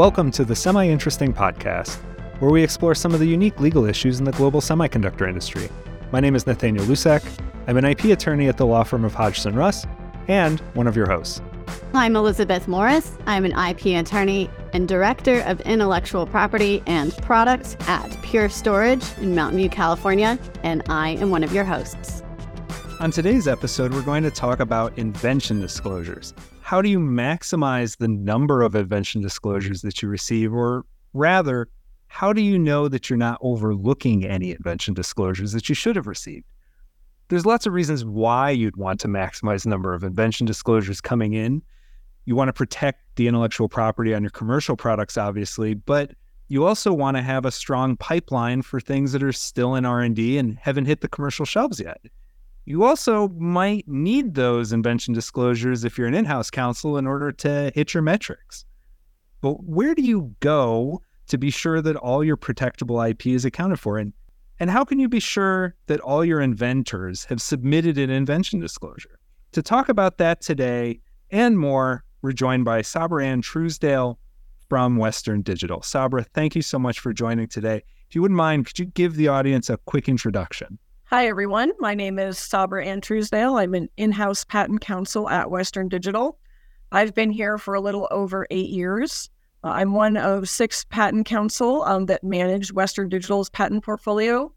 Welcome to the Semi Interesting Podcast, where we explore some of the unique legal issues in the global semiconductor industry. My name is Nathaniel Lusak. I'm an IP attorney at the law firm of Hodgson Russ and one of your hosts. I'm Elizabeth Morris. I'm an IP attorney and director of intellectual property and products at Pure Storage in Mountain View, California, and I am one of your hosts. On today's episode, we're going to talk about invention disclosures how do you maximize the number of invention disclosures that you receive? Or rather, how do you know that you're not overlooking any invention disclosures that you should have received? There's lots of reasons why you'd want to maximize the number of invention disclosures coming in. You want to protect the intellectual property on your commercial products, obviously, but you also want to have a strong pipeline for things that are still in R&D and haven't hit the commercial shelves yet. You also might need those invention disclosures if you're an in house counsel in order to hit your metrics. But where do you go to be sure that all your protectable IP is accounted for? And, and how can you be sure that all your inventors have submitted an invention disclosure? To talk about that today and more, we're joined by Sabra Ann Truesdale from Western Digital. Sabra, thank you so much for joining today. If you wouldn't mind, could you give the audience a quick introduction? Hi, everyone. My name is Sabra Ann Truesdale. I'm an in house patent counsel at Western Digital. I've been here for a little over eight years. Uh, I'm one of six patent counsel um, that manage Western Digital's patent portfolio.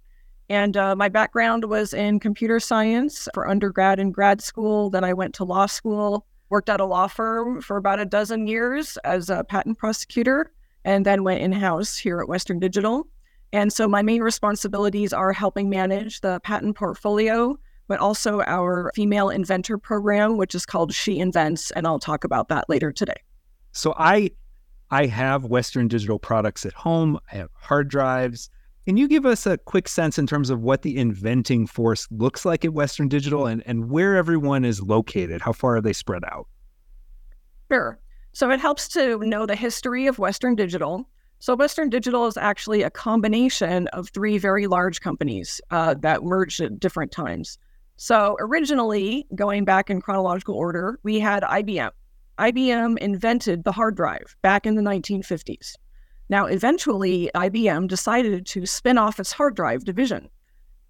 And uh, my background was in computer science for undergrad and grad school. Then I went to law school, worked at a law firm for about a dozen years as a patent prosecutor, and then went in house here at Western Digital. And so my main responsibilities are helping manage the patent portfolio, but also our female inventor program, which is called She Invents. And I'll talk about that later today. So I I have Western Digital products at home. I have hard drives. Can you give us a quick sense in terms of what the inventing force looks like at Western Digital and, and where everyone is located? How far are they spread out? Sure. So it helps to know the history of Western Digital. So Western Digital is actually a combination of three very large companies uh, that merged at different times. So originally, going back in chronological order, we had IBM. IBM invented the hard drive back in the 1950s. Now, eventually, IBM decided to spin off its hard drive division,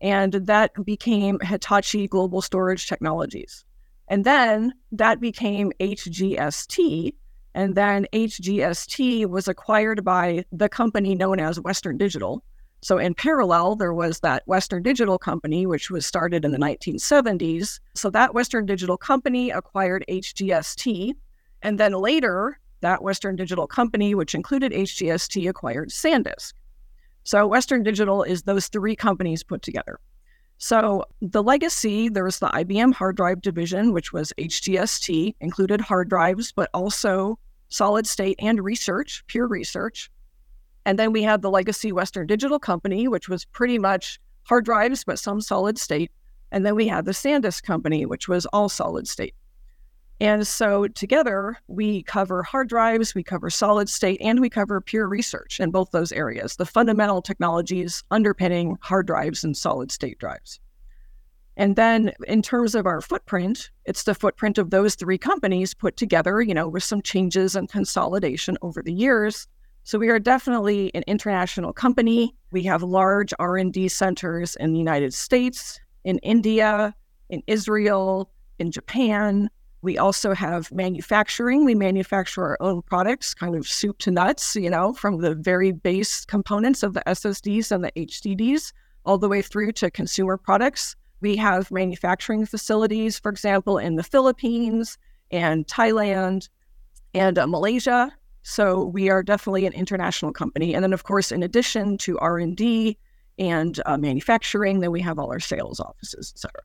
and that became Hitachi Global Storage Technologies. And then that became HGST, and then HGST was acquired by the company known as Western Digital. So, in parallel, there was that Western Digital company, which was started in the 1970s. So, that Western Digital company acquired HGST. And then later, that Western Digital company, which included HGST, acquired SanDisk. So, Western Digital is those three companies put together. So the legacy, there was the IBM hard drive division, which was HGST, included hard drives, but also solid state and research, pure research. And then we had the legacy Western Digital Company, which was pretty much hard drives, but some solid state. And then we had the SanDisk Company, which was all solid state. And so together we cover hard drives, we cover solid state, and we cover pure research in both those areas, the fundamental technologies underpinning hard drives and solid state drives. And then in terms of our footprint, it's the footprint of those three companies put together, you know, with some changes and consolidation over the years. So we are definitely an international company. We have large R&D centers in the United States, in India, in Israel, in Japan, we also have manufacturing. We manufacture our own products, kind of soup to nuts, you know, from the very base components of the SSDs and the HDDs all the way through to consumer products. We have manufacturing facilities, for example, in the Philippines and Thailand and uh, Malaysia. So we are definitely an international company. And then, of course, in addition to R and D and uh, manufacturing, then we have all our sales offices, et cetera.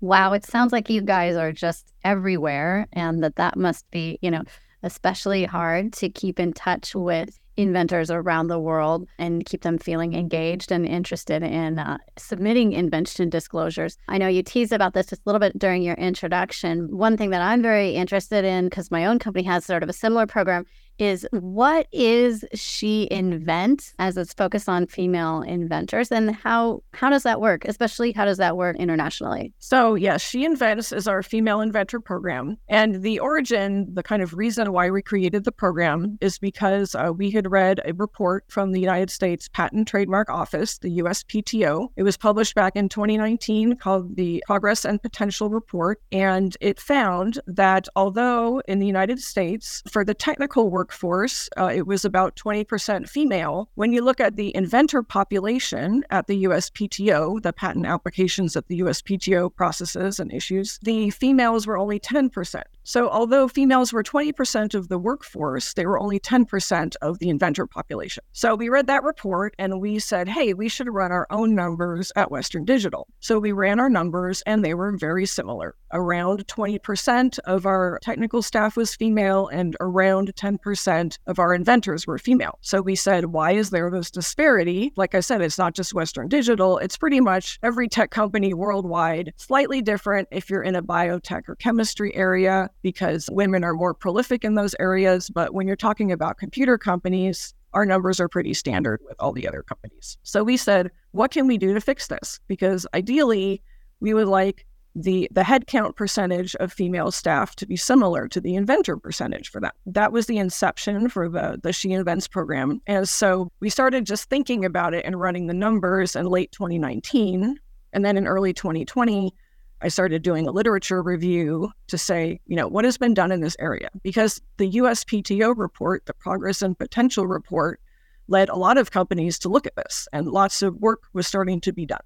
Wow, it sounds like you guys are just everywhere and that that must be, you know, especially hard to keep in touch with inventors around the world and keep them feeling engaged and interested in uh, submitting invention disclosures. I know you teased about this just a little bit during your introduction. One thing that I'm very interested in, because my own company has sort of a similar program, is what is She Invent as it's focused on female inventors and how how does that work? Especially how does that work internationally? So yes, She Invents is our female inventor program. And the origin, the kind of reason why we created the program is because uh, we had read a report from the United States Patent Trademark Office, the USPTO. It was published back in 2019 called the Progress and Potential Report. And it found that although in the United States, for the technical work workforce, uh, it was about 20% female. When you look at the inventor population at the USPTO, the patent applications that the USPTO processes and issues, the females were only 10%. So, although females were 20% of the workforce, they were only 10% of the inventor population. So, we read that report and we said, hey, we should run our own numbers at Western Digital. So, we ran our numbers and they were very similar. Around 20% of our technical staff was female and around 10% of our inventors were female. So, we said, why is there this disparity? Like I said, it's not just Western Digital, it's pretty much every tech company worldwide, slightly different if you're in a biotech or chemistry area because women are more prolific in those areas. But when you're talking about computer companies, our numbers are pretty standard with all the other companies. So we said, what can we do to fix this? Because ideally, we would like the the headcount percentage of female staff to be similar to the inventor percentage for that. That was the inception for the the She Invents program. And so we started just thinking about it and running the numbers in late 2019. And then in early 2020, I started doing a literature review to say, you know, what has been done in this area? Because the USPTO report, the Progress and Potential report, led a lot of companies to look at this, and lots of work was starting to be done.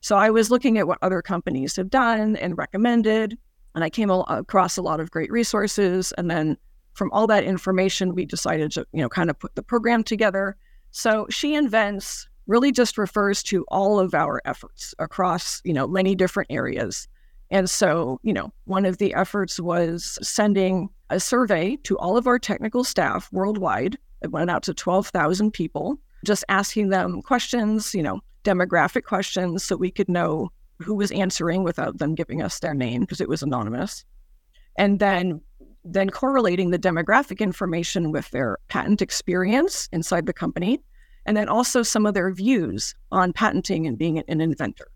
So I was looking at what other companies have done and recommended, and I came across a lot of great resources. And then from all that information, we decided to, you know, kind of put the program together. So She Invents really just refers to all of our efforts across, you know, many different areas. And so, you know, one of the efforts was sending a survey to all of our technical staff worldwide. It went out to 12,000 people, just asking them questions, you know, demographic questions so we could know who was answering without them giving us their name because it was anonymous. And then then correlating the demographic information with their patent experience inside the company and then also some of their views on patenting and being an inventor.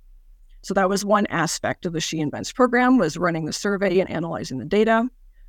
So that was one aspect of the She Invents program was running the survey and analyzing the data.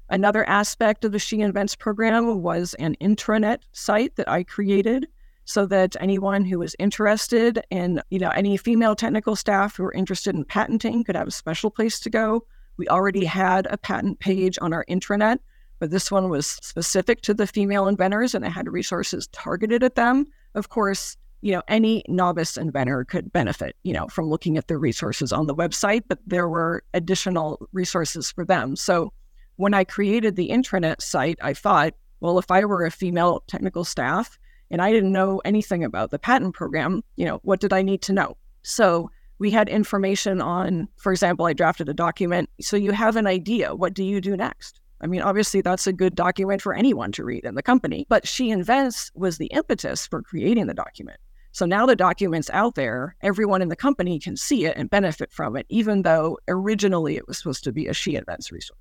Another aspect of the She Invents program was an intranet site that I created so that anyone who was interested in, you know, any female technical staff who were interested in patenting could have a special place to go. We already had a patent page on our intranet, but this one was specific to the female inventors and it had resources targeted at them of course, you know, any novice inventor could benefit, you know, from looking at the resources on the website, but there were additional resources for them. So when I created the intranet site, I thought, well, if I were a female technical staff and I didn't know anything about the patent program, you know, what did I need to know? So we had information on, for example, I drafted a document. So you have an idea. What do you do next? I mean, obviously, that's a good document for anyone to read in the company, but She Invents was the impetus for creating the document. So now the document's out there, everyone in the company can see it and benefit from it, even though originally it was supposed to be a She Invents resource.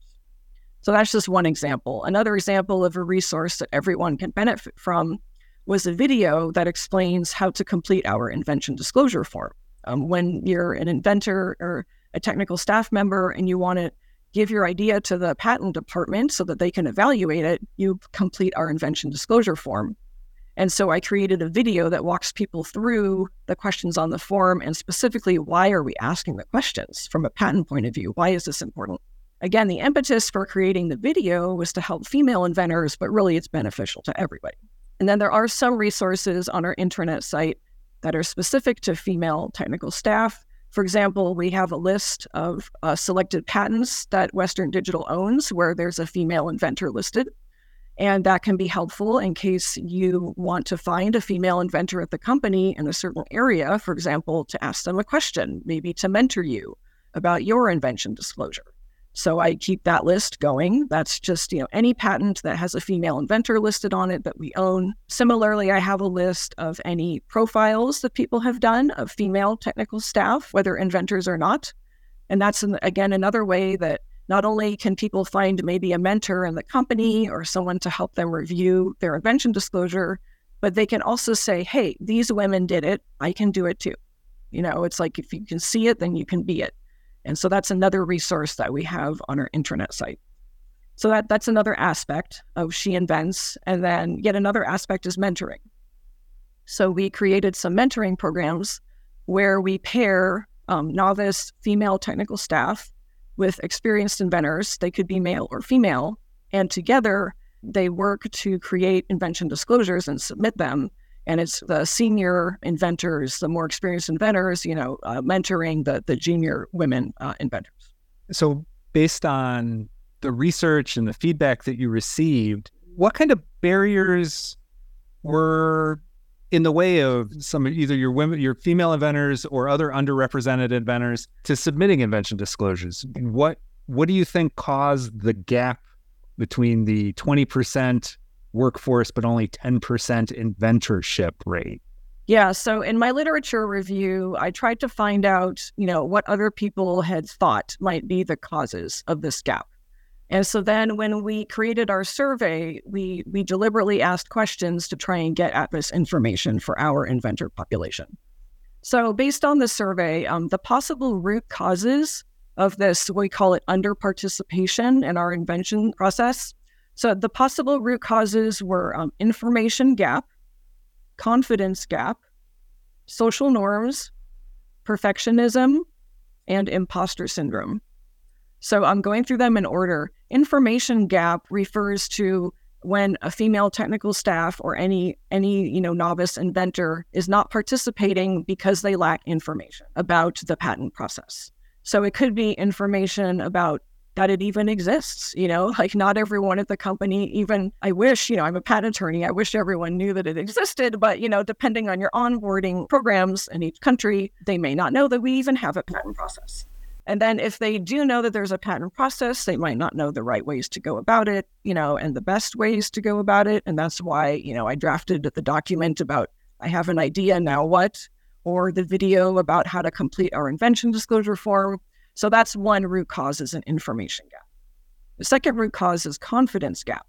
So that's just one example. Another example of a resource that everyone can benefit from was a video that explains how to complete our invention disclosure form. Um, when you're an inventor or a technical staff member and you want to give your idea to the patent department so that they can evaluate it, you complete our invention disclosure form. And so I created a video that walks people through the questions on the form and specifically why are we asking the questions from a patent point of view? Why is this important? Again, the impetus for creating the video was to help female inventors, but really it's beneficial to everybody. And then there are some resources on our intranet site that are specific to female technical staff for example, we have a list of uh, selected patents that Western Digital owns where there's a female inventor listed. And that can be helpful in case you want to find a female inventor at the company in a certain area, for example, to ask them a question, maybe to mentor you about your invention disclosure. So I keep that list going. That's just, you know, any patent that has a female inventor listed on it that we own. Similarly, I have a list of any profiles that people have done of female technical staff, whether inventors or not. And that's, again, another way that not only can people find maybe a mentor in the company or someone to help them review their invention disclosure, but they can also say, hey, these women did it. I can do it too. You know, it's like if you can see it, then you can be it. And so that's another resource that we have on our intranet site. So that that's another aspect of She Invents. And then yet another aspect is mentoring. So we created some mentoring programs where we pair um, novice female technical staff with experienced inventors. They could be male or female. And together they work to create invention disclosures and submit them. And it's the senior inventors, the more experienced inventors, you know, uh, mentoring the, the junior women uh, inventors. So, based on the research and the feedback that you received, what kind of barriers were in the way of some either your women, your female inventors or other underrepresented inventors to submitting invention disclosures? What what do you think caused the gap between the 20% workforce but only 10% inventorship rate? Yeah, so in my literature review, I tried to find out, you know, what other people had thought might be the causes of this gap. And so then when we created our survey, we we deliberately asked questions to try and get at this information for our inventor population. So based on the survey, um, the possible root causes of this, we call it under participation in our invention process. So the possible root causes were um, information gap, confidence gap, social norms, perfectionism, and imposter syndrome. So I'm going through them in order. Information gap refers to when a female technical staff or any any you know novice inventor is not participating because they lack information about the patent process. So it could be information about that it even exists. You know, like not everyone at the company even, I wish, you know, I'm a patent attorney. I wish everyone knew that it existed, but, you know, depending on your onboarding programs in each country, they may not know that we even have a patent process. And then if they do know that there's a patent process, they might not know the right ways to go about it, you know, and the best ways to go about it. And that's why, you know, I drafted the document about I have an idea, now what? Or the video about how to complete our invention disclosure form. So that's one root cause is an information gap. The second root cause is confidence gap.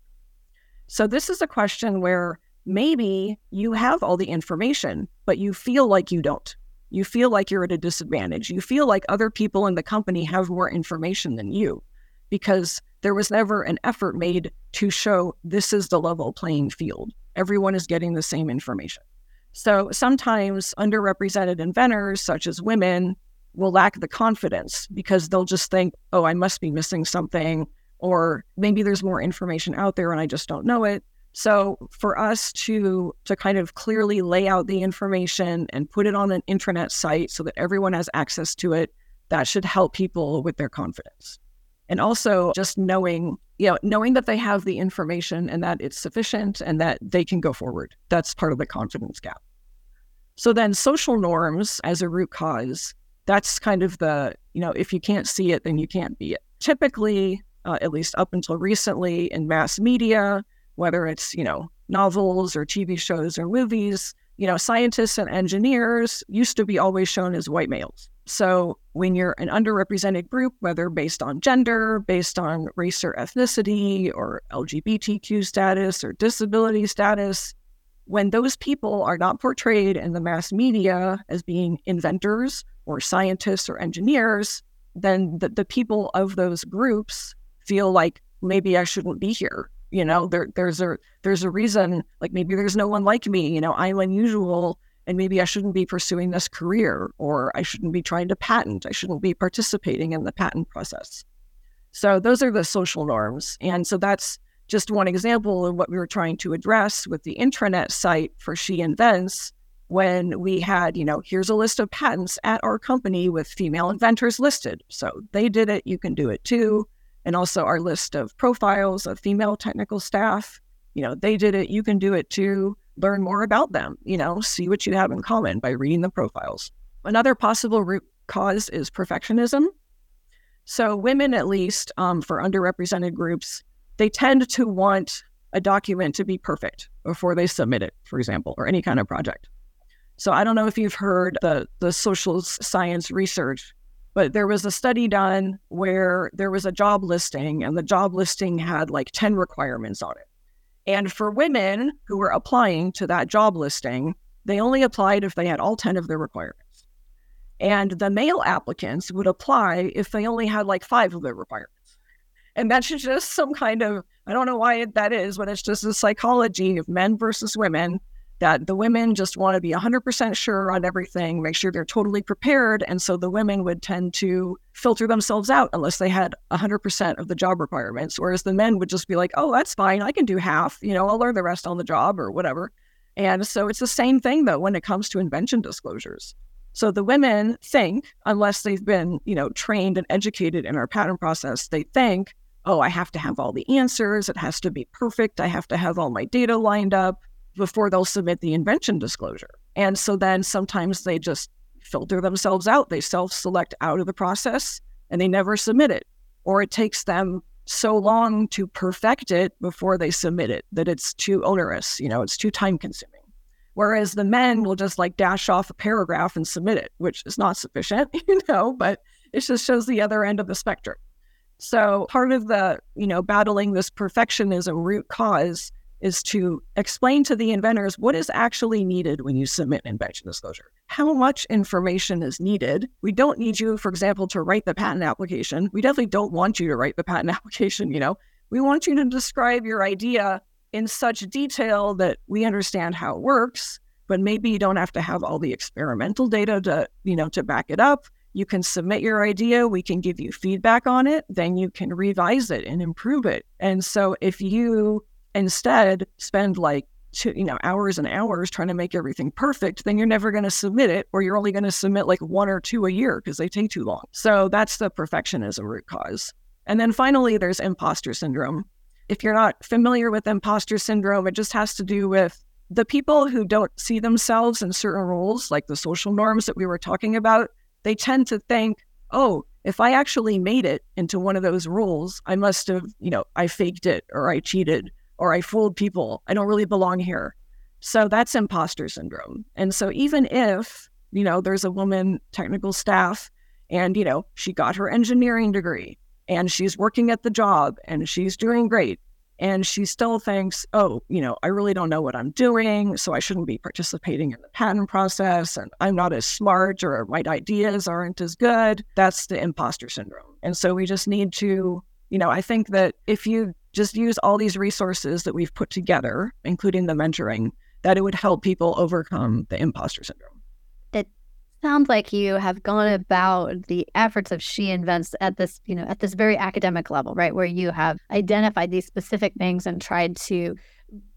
So this is a question where maybe you have all the information, but you feel like you don't you feel like you're at a disadvantage. You feel like other people in the company have more information than you because there was never an effort made to show this is the level playing field. Everyone is getting the same information. So sometimes underrepresented inventors, such as women, will lack the confidence because they'll just think, oh, I must be missing something, or maybe there's more information out there and I just don't know it. So for us to to kind of clearly lay out the information and put it on an intranet site so that everyone has access to it, that should help people with their confidence. And also just knowing, you know, knowing that they have the information and that it's sufficient and that they can go forward. That's part of the confidence gap. So then social norms as a root cause, that's kind of the, you know, if you can't see it, then you can't be it. Typically, uh, at least up until recently in mass media, whether it's, you know, novels or TV shows or movies, you know, scientists and engineers used to be always shown as white males. So when you're an underrepresented group, whether based on gender, based on race or ethnicity, or LGBTQ status or disability status, when those people are not portrayed in the mass media as being inventors or scientists or engineers, then the, the people of those groups feel like maybe I shouldn't be here. You know there there's a there's a reason like maybe there's no one like me you know i'm unusual and maybe i shouldn't be pursuing this career or i shouldn't be trying to patent i shouldn't be participating in the patent process. So those are the social norms. And so that's just one example of what we were trying to address with the intranet site for she invents when we had you know here's a list of patents at our company with female inventors listed so they did it you can do it too and also our list of profiles of female technical staff. You know, they did it, you can do it too. Learn more about them, you know, see what you have in common by reading the profiles. Another possible root cause is perfectionism. So, women, at least um, for underrepresented groups, they tend to want a document to be perfect before they submit it, for example, or any kind of project. So, I don't know if you've heard the, the social science research But there was a study done where there was a job listing, and the job listing had like 10 requirements on it. And for women who were applying to that job listing, they only applied if they had all 10 of their requirements. And the male applicants would apply if they only had like five of their requirements. And that's just some kind of, I don't know why that is, but it's just the psychology of men versus women that the women just want to be 100% sure on everything, make sure they're totally prepared. And so the women would tend to filter themselves out unless they had 100% of the job requirements. Whereas the men would just be like, oh, that's fine. I can do half. You know, I'll learn the rest on the job or whatever. And so it's the same thing, though, when it comes to invention disclosures. So the women think, unless they've been, you know, trained and educated in our patent process, they think, oh, I have to have all the answers. It has to be perfect. I have to have all my data lined up before they'll submit the invention disclosure. And so then sometimes they just filter themselves out. They self select out of the process and they never submit it. Or it takes them so long to perfect it before they submit it that it's too onerous, you know, it's too time consuming. Whereas the men will just like dash off a paragraph and submit it, which is not sufficient, you know, but it just shows the other end of the spectrum. So part of the, you know, battling this perfectionism root cause is to explain to the inventors what is actually needed when you submit an invention disclosure. How much information is needed? We don't need you, for example, to write the patent application. We definitely don't want you to write the patent application, you know. We want you to describe your idea in such detail that we understand how it works, but maybe you don't have to have all the experimental data to, you know, to back it up. You can submit your idea, we can give you feedback on it, then you can revise it and improve it. And so if you instead spend like two, you know, hours and hours trying to make everything perfect, then you're never going to submit it, or you're only going to submit like one or two a year because they take too long. So that's the perfectionism root cause. And then finally, there's imposter syndrome. If you're not familiar with imposter syndrome, it just has to do with the people who don't see themselves in certain roles, like the social norms that we were talking about. They tend to think, oh, if I actually made it into one of those roles, I must have, you know, I faked it or I cheated or I fooled people. I don't really belong here. So that's imposter syndrome. And so even if, you know, there's a woman technical staff and, you know, she got her engineering degree and she's working at the job and she's doing great and she still thinks, oh, you know, I really don't know what I'm doing, so I shouldn't be participating in the patent process, and I'm not as smart or my ideas aren't as good. That's the imposter syndrome. And so we just need to, you know, I think that if you just use all these resources that we've put together, including the mentoring, that it would help people overcome the imposter syndrome. It sounds like you have gone about the efforts of She Invents at this, you know, at this very academic level, right? Where you have identified these specific things and tried to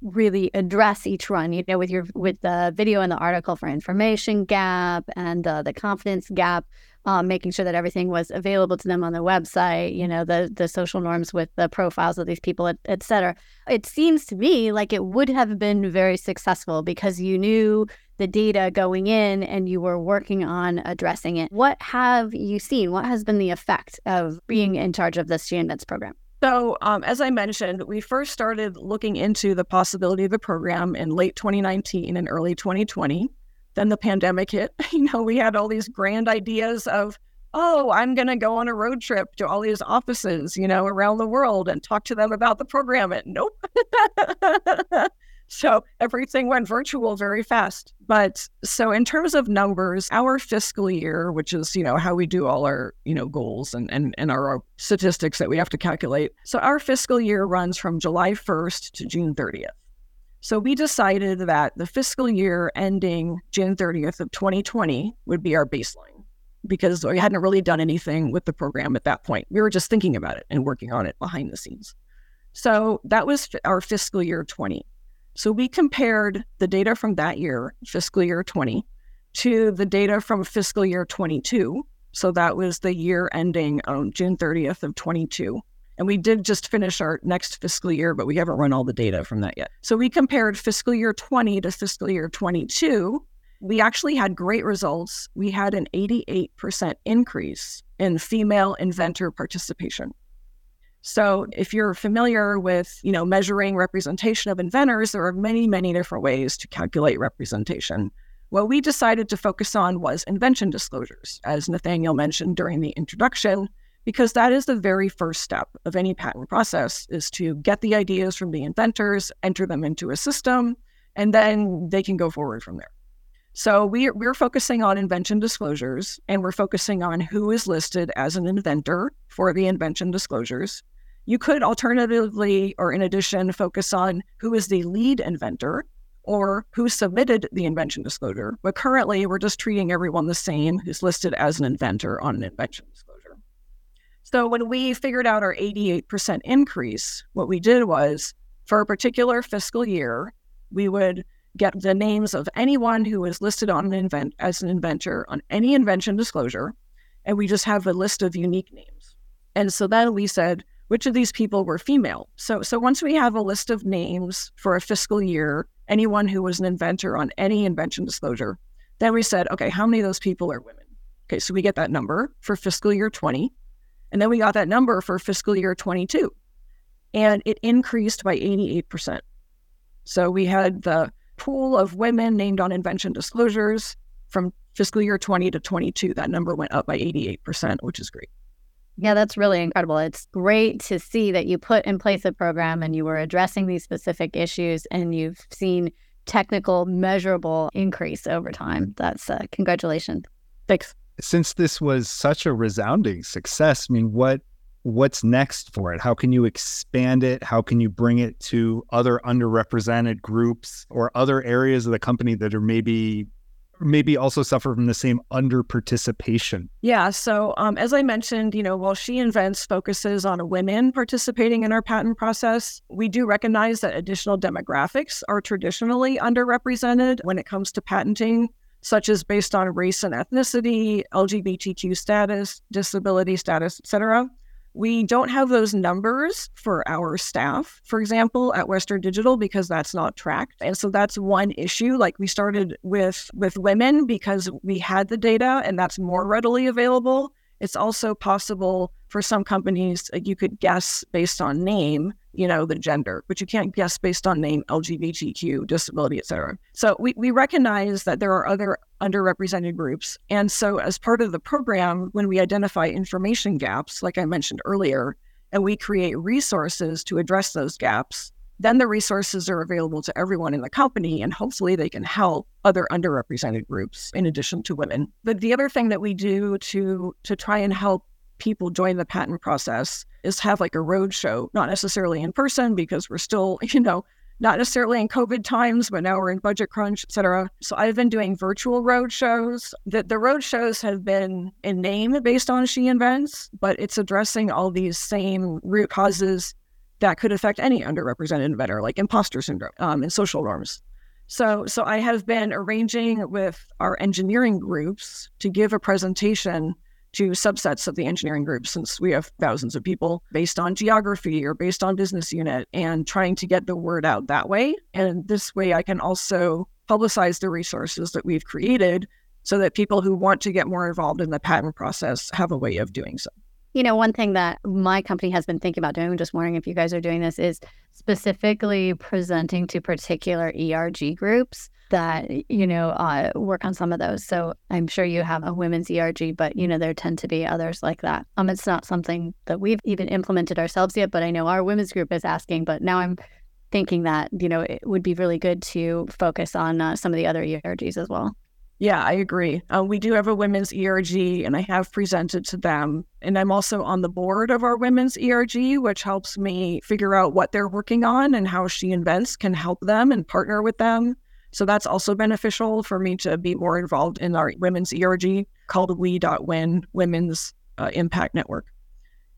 really address each one you know with your with the video and the article for information gap and uh, the confidence gap um, making sure that everything was available to them on the website, you know, the the social norms with the profiles of these people, et, et cetera. It seems to me like it would have been very successful because you knew the data going in and you were working on addressing it. What have you seen? What has been the effect of being in charge of this Invents program? So, um, as I mentioned, we first started looking into the possibility of the program in late 2019 and early 2020. Then the pandemic hit. You know, we had all these grand ideas of, oh, I'm going to go on a road trip to all these offices, you know, around the world and talk to them about the program. And nope. so everything went virtual very fast. But so in terms of numbers, our fiscal year, which is, you know, how we do all our, you know, goals and, and, and our statistics that we have to calculate. So our fiscal year runs from July 1st to June 30th. So we decided that the fiscal year ending June 30th of 2020 would be our baseline because we hadn't really done anything with the program at that point. We were just thinking about it and working on it behind the scenes. So that was our fiscal year 20. So we compared the data from that year, fiscal year 20, to the data from fiscal year 22. So that was the year ending on June 30th of 22. And we did just finish our next fiscal year, but we haven't run all the data from that yet. So we compared fiscal year 20 to fiscal year 22. We actually had great results. We had an 88% increase in female inventor participation. So if you're familiar with, you know, measuring representation of inventors, there are many, many different ways to calculate representation. What we decided to focus on was invention disclosures, as Nathaniel mentioned during the introduction, because that is the very first step of any patent process is to get the ideas from the inventors, enter them into a system, and then they can go forward from there. So we, we're focusing on invention disclosures and we're focusing on who is listed as an inventor for the invention disclosures. You could alternatively, or in addition, focus on who is the lead inventor or who submitted the invention disclosure. But currently, we're just treating everyone the same who's listed as an inventor on an invention disclosure. So when we figured out our 88% increase, what we did was for a particular fiscal year, we would get the names of anyone who is listed on an invent as an inventor on any invention disclosure, and we just have a list of unique names. And so then we said which of these people were female. So so once we have a list of names for a fiscal year, anyone who was an inventor on any invention disclosure, then we said, okay, how many of those people are women? Okay, so we get that number for fiscal year 20, and then we got that number for fiscal year 22. And it increased by 88%. So we had the pool of women named on invention disclosures from fiscal year 20 to 22. That number went up by 88%, which is great. Yeah, that's really incredible. It's great to see that you put in place a program and you were addressing these specific issues and you've seen technical, measurable increase over time. That's uh, congratulations. Thanks. Since this was such a resounding success, I mean, what what's next for it? How can you expand it? How can you bring it to other underrepresented groups or other areas of the company that are maybe maybe also suffer from the same under participation? Yeah. So, um, as I mentioned, you know, while She Invents focuses on women participating in our patent process, we do recognize that additional demographics are traditionally underrepresented when it comes to patenting, such as based on race and ethnicity, LGBTQ status, disability status, etc. We don't have those numbers for our staff, for example, at Western Digital because that's not tracked. And so that's one issue. Like we started with with women because we had the data and that's more readily available. It's also possible for some companies you could guess based on name, you know, the gender, but you can't guess based on name, LGBTQ, disability, etc. So we, we recognize that there are other underrepresented groups. And so as part of the program, when we identify information gaps, like I mentioned earlier, and we create resources to address those gaps, then the resources are available to everyone in the company and hopefully they can help other underrepresented groups in addition to women. But the other thing that we do to to try and help people join the patent process is have like a road show, not necessarily in person because we're still, you know, not necessarily in COVID times, but now we're in budget crunch, et cetera. So I've been doing virtual road shows. The, the road shows have been in name based on She Invents, but it's addressing all these same root causes that could affect any underrepresented inventor, like imposter syndrome um, and social norms. So, so I have been arranging with our engineering groups to give a presentation to subsets of the engineering group since we have thousands of people based on geography or based on business unit and trying to get the word out that way. And this way I can also publicize the resources that we've created so that people who want to get more involved in the patent process have a way of doing so. You know, one thing that my company has been thinking about doing, just wondering if you guys are doing this, is specifically presenting to particular ERG groups that, you know, uh, work on some of those. So I'm sure you have a women's ERG, but, you know, there tend to be others like that. Um, It's not something that we've even implemented ourselves yet, but I know our women's group is asking. But now I'm thinking that, you know, it would be really good to focus on uh, some of the other ERGs as well. Yeah, I agree. Uh, we do have a women's ERG, and I have presented to them. And I'm also on the board of our women's ERG, which helps me figure out what they're working on and how She Invents can help them and partner with them. So that's also beneficial for me to be more involved in our women's ERG called We.Win Women's uh, Impact Network.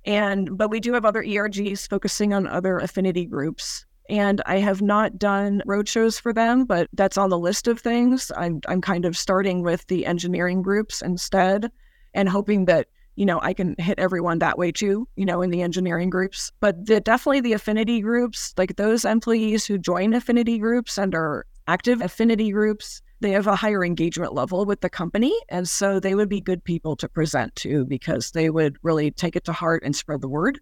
And but we do have other ERGs focusing on other affinity groups and I have not done roadshows for them, but that's on the list of things. I'm I'm kind of starting with the engineering groups instead, and hoping that you know I can hit everyone that way too. You know, in the engineering groups, but the, definitely the affinity groups, like those employees who join affinity groups and are active affinity groups. They have a higher engagement level with the company. And so they would be good people to present to because they would really take it to heart and spread the word.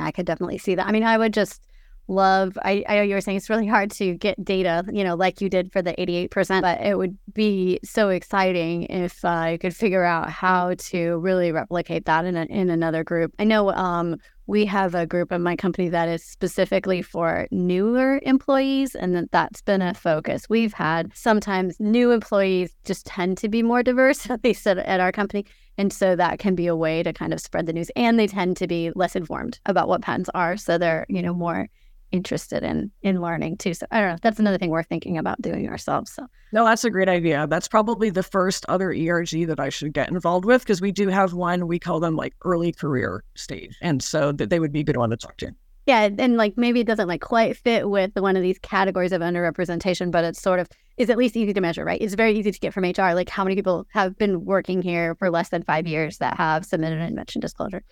I could definitely see that. I mean, I would just love I, I know you were saying it's really hard to get data you know like you did for the 88% but it would be so exciting if uh, you could figure out how to really replicate that in, a, in another group i know um, we have a group in my company that is specifically for newer employees and that that's been a focus. We've had sometimes new employees just tend to be more diverse at least at our company and so that can be a way to kind of spread the news and they tend to be less informed about what patents are so they're you know more interested in in learning too. So I don't know. That's another thing we're thinking about doing ourselves. So no, that's a great idea. That's probably the first other ERG that I should get involved with because we do have one. We call them like early career stage, and so that they would be a good one to talk to. Yeah, and like maybe it doesn't like quite fit with one of these categories of underrepresentation, but it's sort of is at least easy to measure, right? It's very easy to get from HR. Like how many people have been working here for less than five years that have submitted an invention disclosure.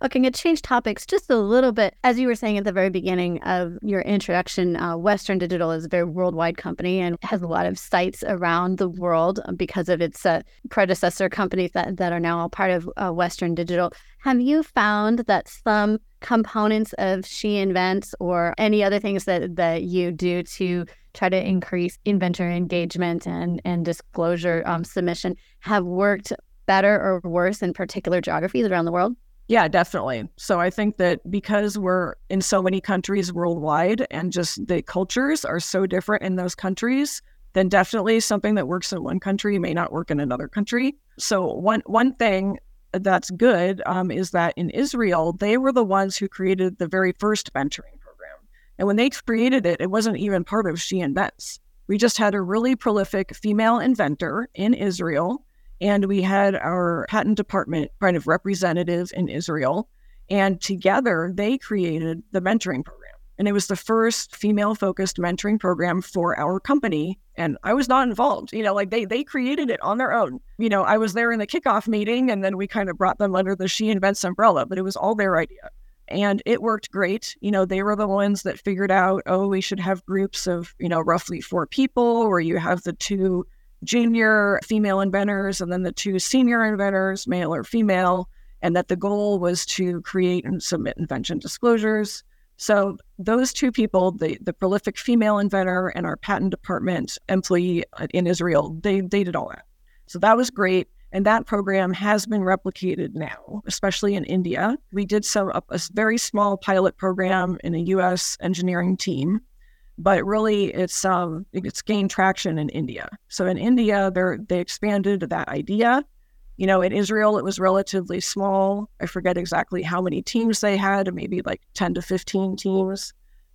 Okay, I'm going to change topics just a little bit. As you were saying at the very beginning of your introduction, uh, Western Digital is a very worldwide company and has a lot of sites around the world because of its uh, predecessor companies that, that are now all part of uh, Western Digital. Have you found that some components of She Invents or any other things that, that you do to try to increase inventor engagement and, and disclosure um, submission have worked better or worse in particular geographies around the world? Yeah, definitely. So I think that because we're in so many countries worldwide and just the cultures are so different in those countries, then definitely something that works in one country may not work in another country. So one one thing that's good um, is that in Israel they were the ones who created the very first mentoring program, and when they created it, it wasn't even part of She Invents. We just had a really prolific female inventor in Israel and we had our patent department kind of representative in Israel. And together they created the mentoring program. And it was the first female focused mentoring program for our company. And I was not involved. You know, like they they created it on their own. You know, I was there in the kickoff meeting and then we kind of brought them under the She Invents umbrella, but it was all their idea. And it worked great. You know, they were the ones that figured out, oh, we should have groups of, you know, roughly four people where you have the two junior female inventors and then the two senior inventors, male or female, and that the goal was to create and submit invention disclosures. So those two people, the, the prolific female inventor and our patent department employee in Israel, they, they did all that. So that was great. And that program has been replicated now, especially in India. We did some a, a very small pilot program in a U.S. engineering team but really it's um it's gained traction in India. So in India, they they expanded that idea. You know, in Israel, it was relatively small. I forget exactly how many teams they had, maybe like 10 to 15 teams.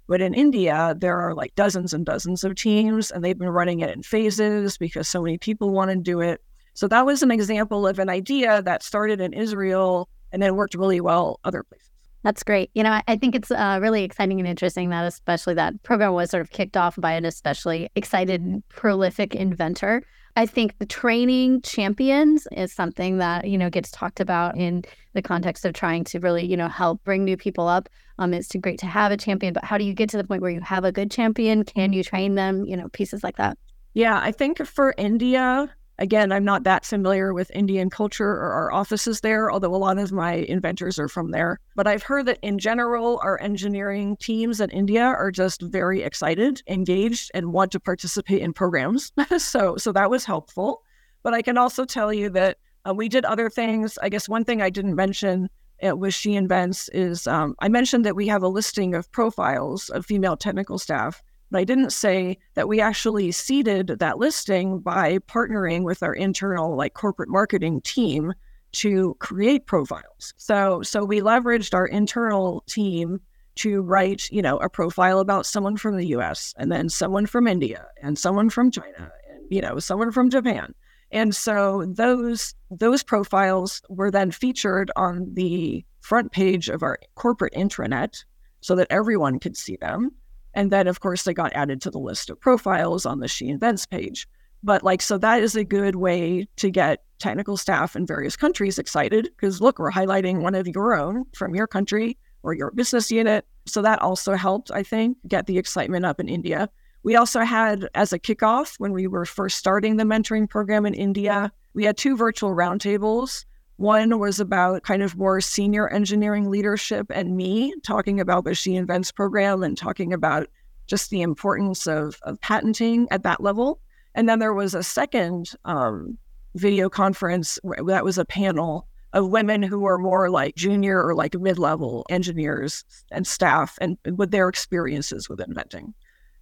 But in India, there are like dozens and dozens of teams, and they've been running it in phases because so many people want to do it. So that was an example of an idea that started in Israel and then worked really well other places. That's great. You know, I, think it's uh, really exciting and interesting that, especially that program was sort of kicked off by an especially excited, prolific inventor. I think the training champions is something that, you know, gets talked about in the context of trying to really, you know, help bring new people up. Um, it's great to have a champion, but how do you get to the point where you have a good champion? Can you train them? You know, pieces like that. Yeah, I think for India, Again, I'm not that familiar with Indian culture or our offices there, although a lot of my inventors are from there. But I've heard that in general, our engineering teams in India are just very excited, engaged, and want to participate in programs. so, so that was helpful. But I can also tell you that uh, we did other things. I guess one thing I didn't mention uh, with She Invents is um, I mentioned that we have a listing of profiles of female technical staff. But I didn't say that we actually seeded that listing by partnering with our internal like corporate marketing team to create profiles. So so we leveraged our internal team to write, you know, a profile about someone from the US and then someone from India and someone from China and you know, someone from Japan. And so those those profiles were then featured on the front page of our corporate intranet so that everyone could see them. And then, of course, they got added to the list of profiles on the She Invents page. But like, so that is a good way to get technical staff in various countries excited because look, we're highlighting one of your own from your country or your business unit. So that also helped, I think, get the excitement up in India. We also had, as a kickoff, when we were first starting the mentoring program in India, we had two virtual roundtables One was about kind of more senior engineering leadership and me talking about the She Invents program and talking about just the importance of, of patenting at that level. And then there was a second um, video conference that was a panel of women who were more like junior or like mid level engineers and staff and with their experiences with inventing.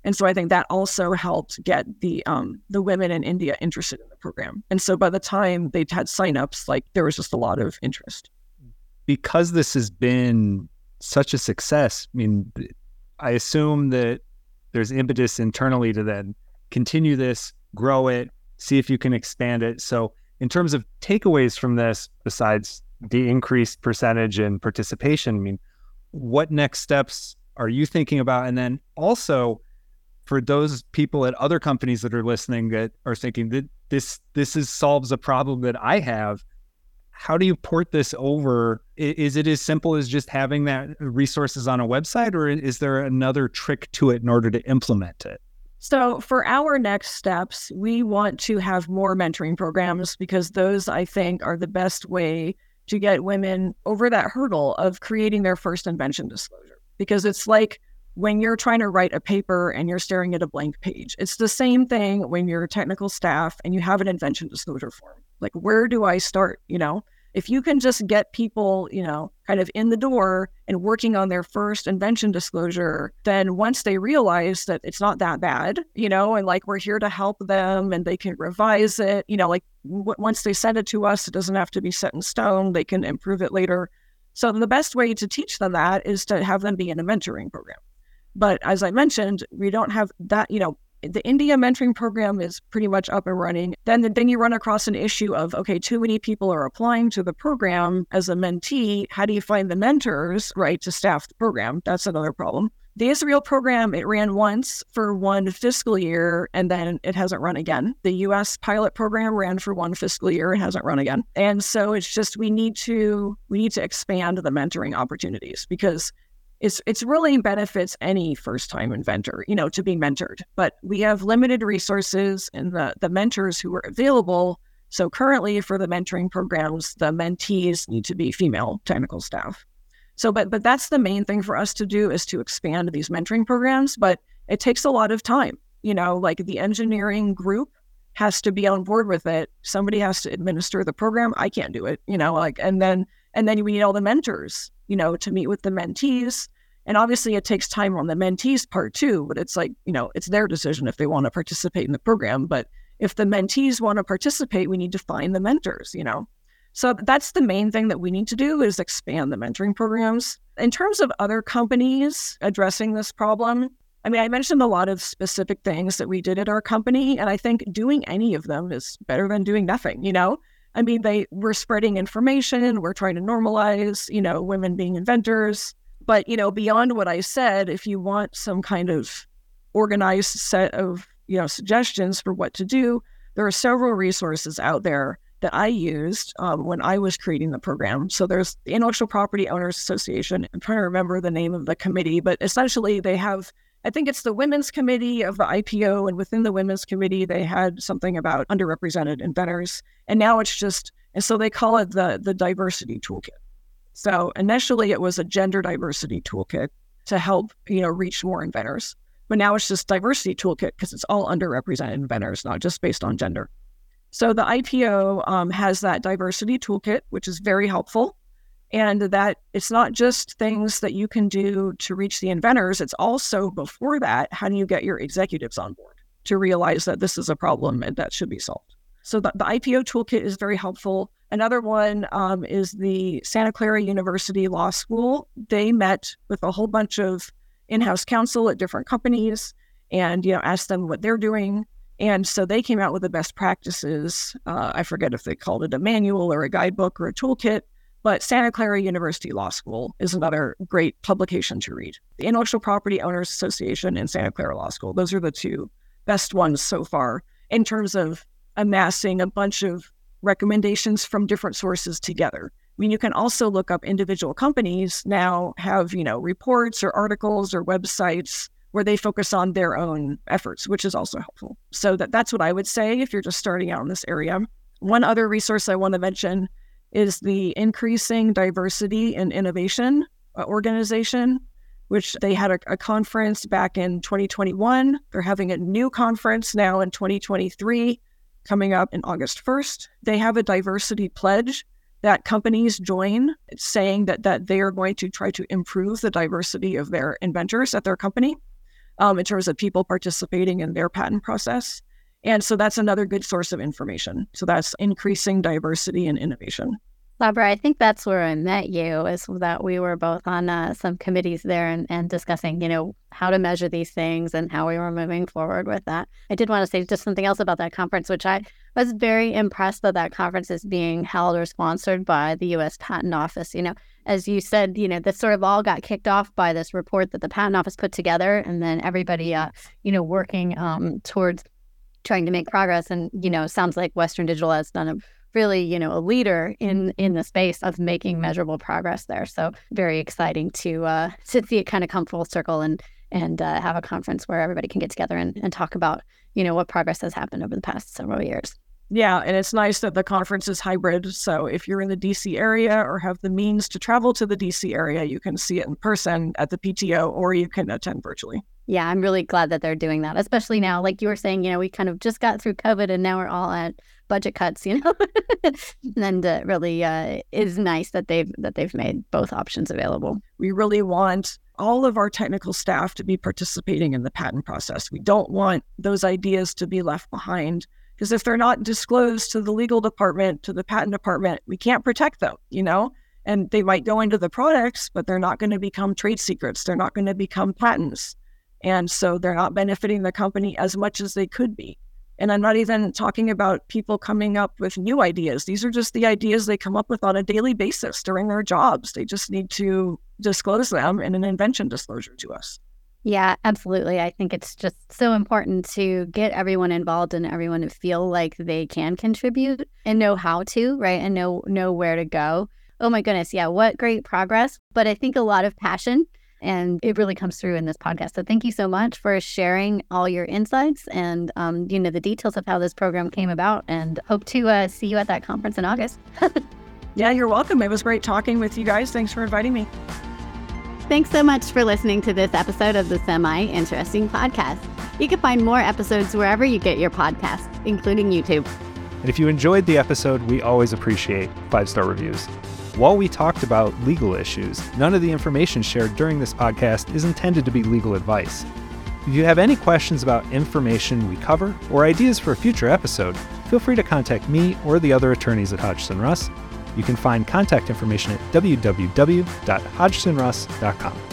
And so I think that also helped get the um, the women in India interested in the program. And so by the time they had signups, like there was just a lot of interest. Because this has been such a success, I mean, I assume that there's impetus internally to then continue this, grow it, see if you can expand it. So, in terms of takeaways from this, besides the increased percentage and participation, I mean, what next steps are you thinking about? And then also, for those people at other companies that are listening that are thinking that this this is solves a problem that I have, how do you port this over? Is it as simple as just having that resources on a website, or is there another trick to it in order to implement it? So, for our next steps, we want to have more mentoring programs because those, I think, are the best way to get women over that hurdle of creating their first invention disclosure. Because it's like when you're trying to write a paper and you're staring at a blank page. It's the same thing when you're technical staff and you have an invention disclosure form. Like, where do I start? You know, if you can just get people, you know, kind of in the door and working on their first invention disclosure, then once they realize that it's not that bad, you know, and like we're here to help them and they can revise it, you know, like w- once they send it to us, it doesn't have to be set in stone, they can improve it later. So the best way to teach them that is to have them be in a mentoring program. But as I mentioned, we don't have that, you know, the India mentoring program is pretty much up and running. Then, then you run across an issue of okay, too many people are applying to the program as a mentee. How do you find the mentors, right, to staff the program? That's another problem. The Israel program, it ran once for one fiscal year and then it hasn't run again. The US pilot program ran for one fiscal year and hasn't run again. And so it's just we need to we need to expand the mentoring opportunities because it's it's really benefits any first time inventor, you know, to be mentored. But we have limited resources and the the mentors who are available. So currently for the mentoring programs, the mentees need to be female technical staff. So but but that's the main thing for us to do is to expand these mentoring programs, but it takes a lot of time. You know, like the engineering group has to be on board with it. Somebody has to administer the program. I can't do it, you know, like and then and then we need all the mentors you know, to meet with the mentees. And obviously, it takes time on the mentees' part too, but it's like, you know, it's their decision if they want to participate in the program. But if the mentees want to participate, we need to find the mentors, you know. So that's the main thing that we need to do is expand the mentoring programs. In terms of other companies addressing this problem, I mean, I mentioned a lot of specific things that we did at our company, and I think doing any of them is better than doing nothing, you know? I mean, they we're spreading information, we're trying to normalize, you know, women being inventors. But, you know, beyond what I said, if you want some kind of organized set of, you know, suggestions for what to do, there are several resources out there that I used um, when I was creating the program. So there's the Intellectual Property Owners Association. I'm trying to remember the name of the committee, but essentially they have I think it's the women's committee of the IPO, and within the women's committee, they had something about underrepresented inventors, and now it's just and so they call it the the diversity toolkit. So initially, it was a gender diversity toolkit to help you know reach more inventors, but now it's just diversity toolkit because it's all underrepresented inventors, not just based on gender. So the IPO um, has that diversity toolkit, which is very helpful and that it's not just things that you can do to reach the inventors it's also before that how do you get your executives on board to realize that this is a problem and that should be solved? So the, the ipo toolkit is very helpful. Another one um, is the santa clara university law school. They met with a whole bunch of in-house counsel at different companies and you know asked them what they're doing. And so they came out with the best practices. Uh, i forget if they called it a manual or a guidebook or a toolkit but Santa Clara University Law School is another great publication to read. The Intellectual Property Owners Association and Santa Clara Law School, those are the two best ones so far in terms of amassing a bunch of recommendations from different sources together. I mean, you can also look up individual companies now have, you know, reports or articles or websites where they focus on their own efforts, which is also helpful. So that, that's what I would say if you're just starting out in this area. One other resource I want to mention is the Increasing Diversity and Innovation uh, Organization, which they had a, a, conference back in 2021. They're having a new conference now in 2023, coming up in August 1st. They have a diversity pledge that companies join saying that, that they are going to try to improve the diversity of their inventors at their company um, in terms of people participating in their patent process. And so that's another good source of information. So that's increasing diversity and innovation. Barbara, I think that's where I met you, is that we were both on uh, some committees there and, and discussing, you know, how to measure these things and how we were moving forward with that. I did want to say just something else about that conference, which I was very impressed that that conference is being held or sponsored by the U.S. Patent Office. You know, as you said, you know, this sort of all got kicked off by this report that the Patent Office put together, and then everybody, uh, you know, working um, towards trying to make progress. And you know, sounds like Western Digital has done a really, you know, a leader in in the space of making measurable progress there. So very exciting to uh, to see it kind of come full circle and and uh, have a conference where everybody can get together and, and talk about you know what progress has happened over the past several years. Yeah, and it's nice that the conference is hybrid. So if you're in the DC area or have the means to travel to the DC area, you can see it in person at the PTO or you can attend virtually. Yeah, I'm really glad that they're doing that, especially now. Like you were saying, you know, we kind of just got through COVID and now we're all at budget cuts, you know, and uh, really uh, is nice that they've that they've made both options available. We really want all of our technical staff to be participating in the patent process. We don't want those ideas to be left behind because if they're not disclosed to the legal department, to the patent department, we can't protect them, you know? And they might go into the products, but they're not going to become trade secrets. They're not going to become patents. And so they're not benefiting the company as much as they could be. And I'm not even talking about people coming up with new ideas. These are just the ideas they come up with on a daily basis during their jobs. They just need to disclose them in an invention disclosure to us. Yeah, absolutely. I think it's just so important to get everyone involved and everyone to feel like they can contribute and know how to, right? And know know where to go. Oh my goodness, yeah, what great progress. But I think a lot of passion and it really comes through in this podcast. So thank you so much for sharing all your insights and um, you know the details of how this program came about. And hope to uh, see you at that conference in August. yeah, you're welcome. It was great talking with you guys. Thanks for inviting me. Thanks so much for listening to this episode of the Semi Interesting Podcast. You can find more episodes wherever you get your podcasts, including YouTube. And if you enjoyed the episode, we always appreciate five star reviews. While we talked about legal issues, none of the information shared during this podcast is intended to be legal advice. If you have any questions about information we cover or ideas for a future episode, feel free to contact me or the other attorneys at Hodgson Russ. You can find contact information at www.hodgsonruss.com.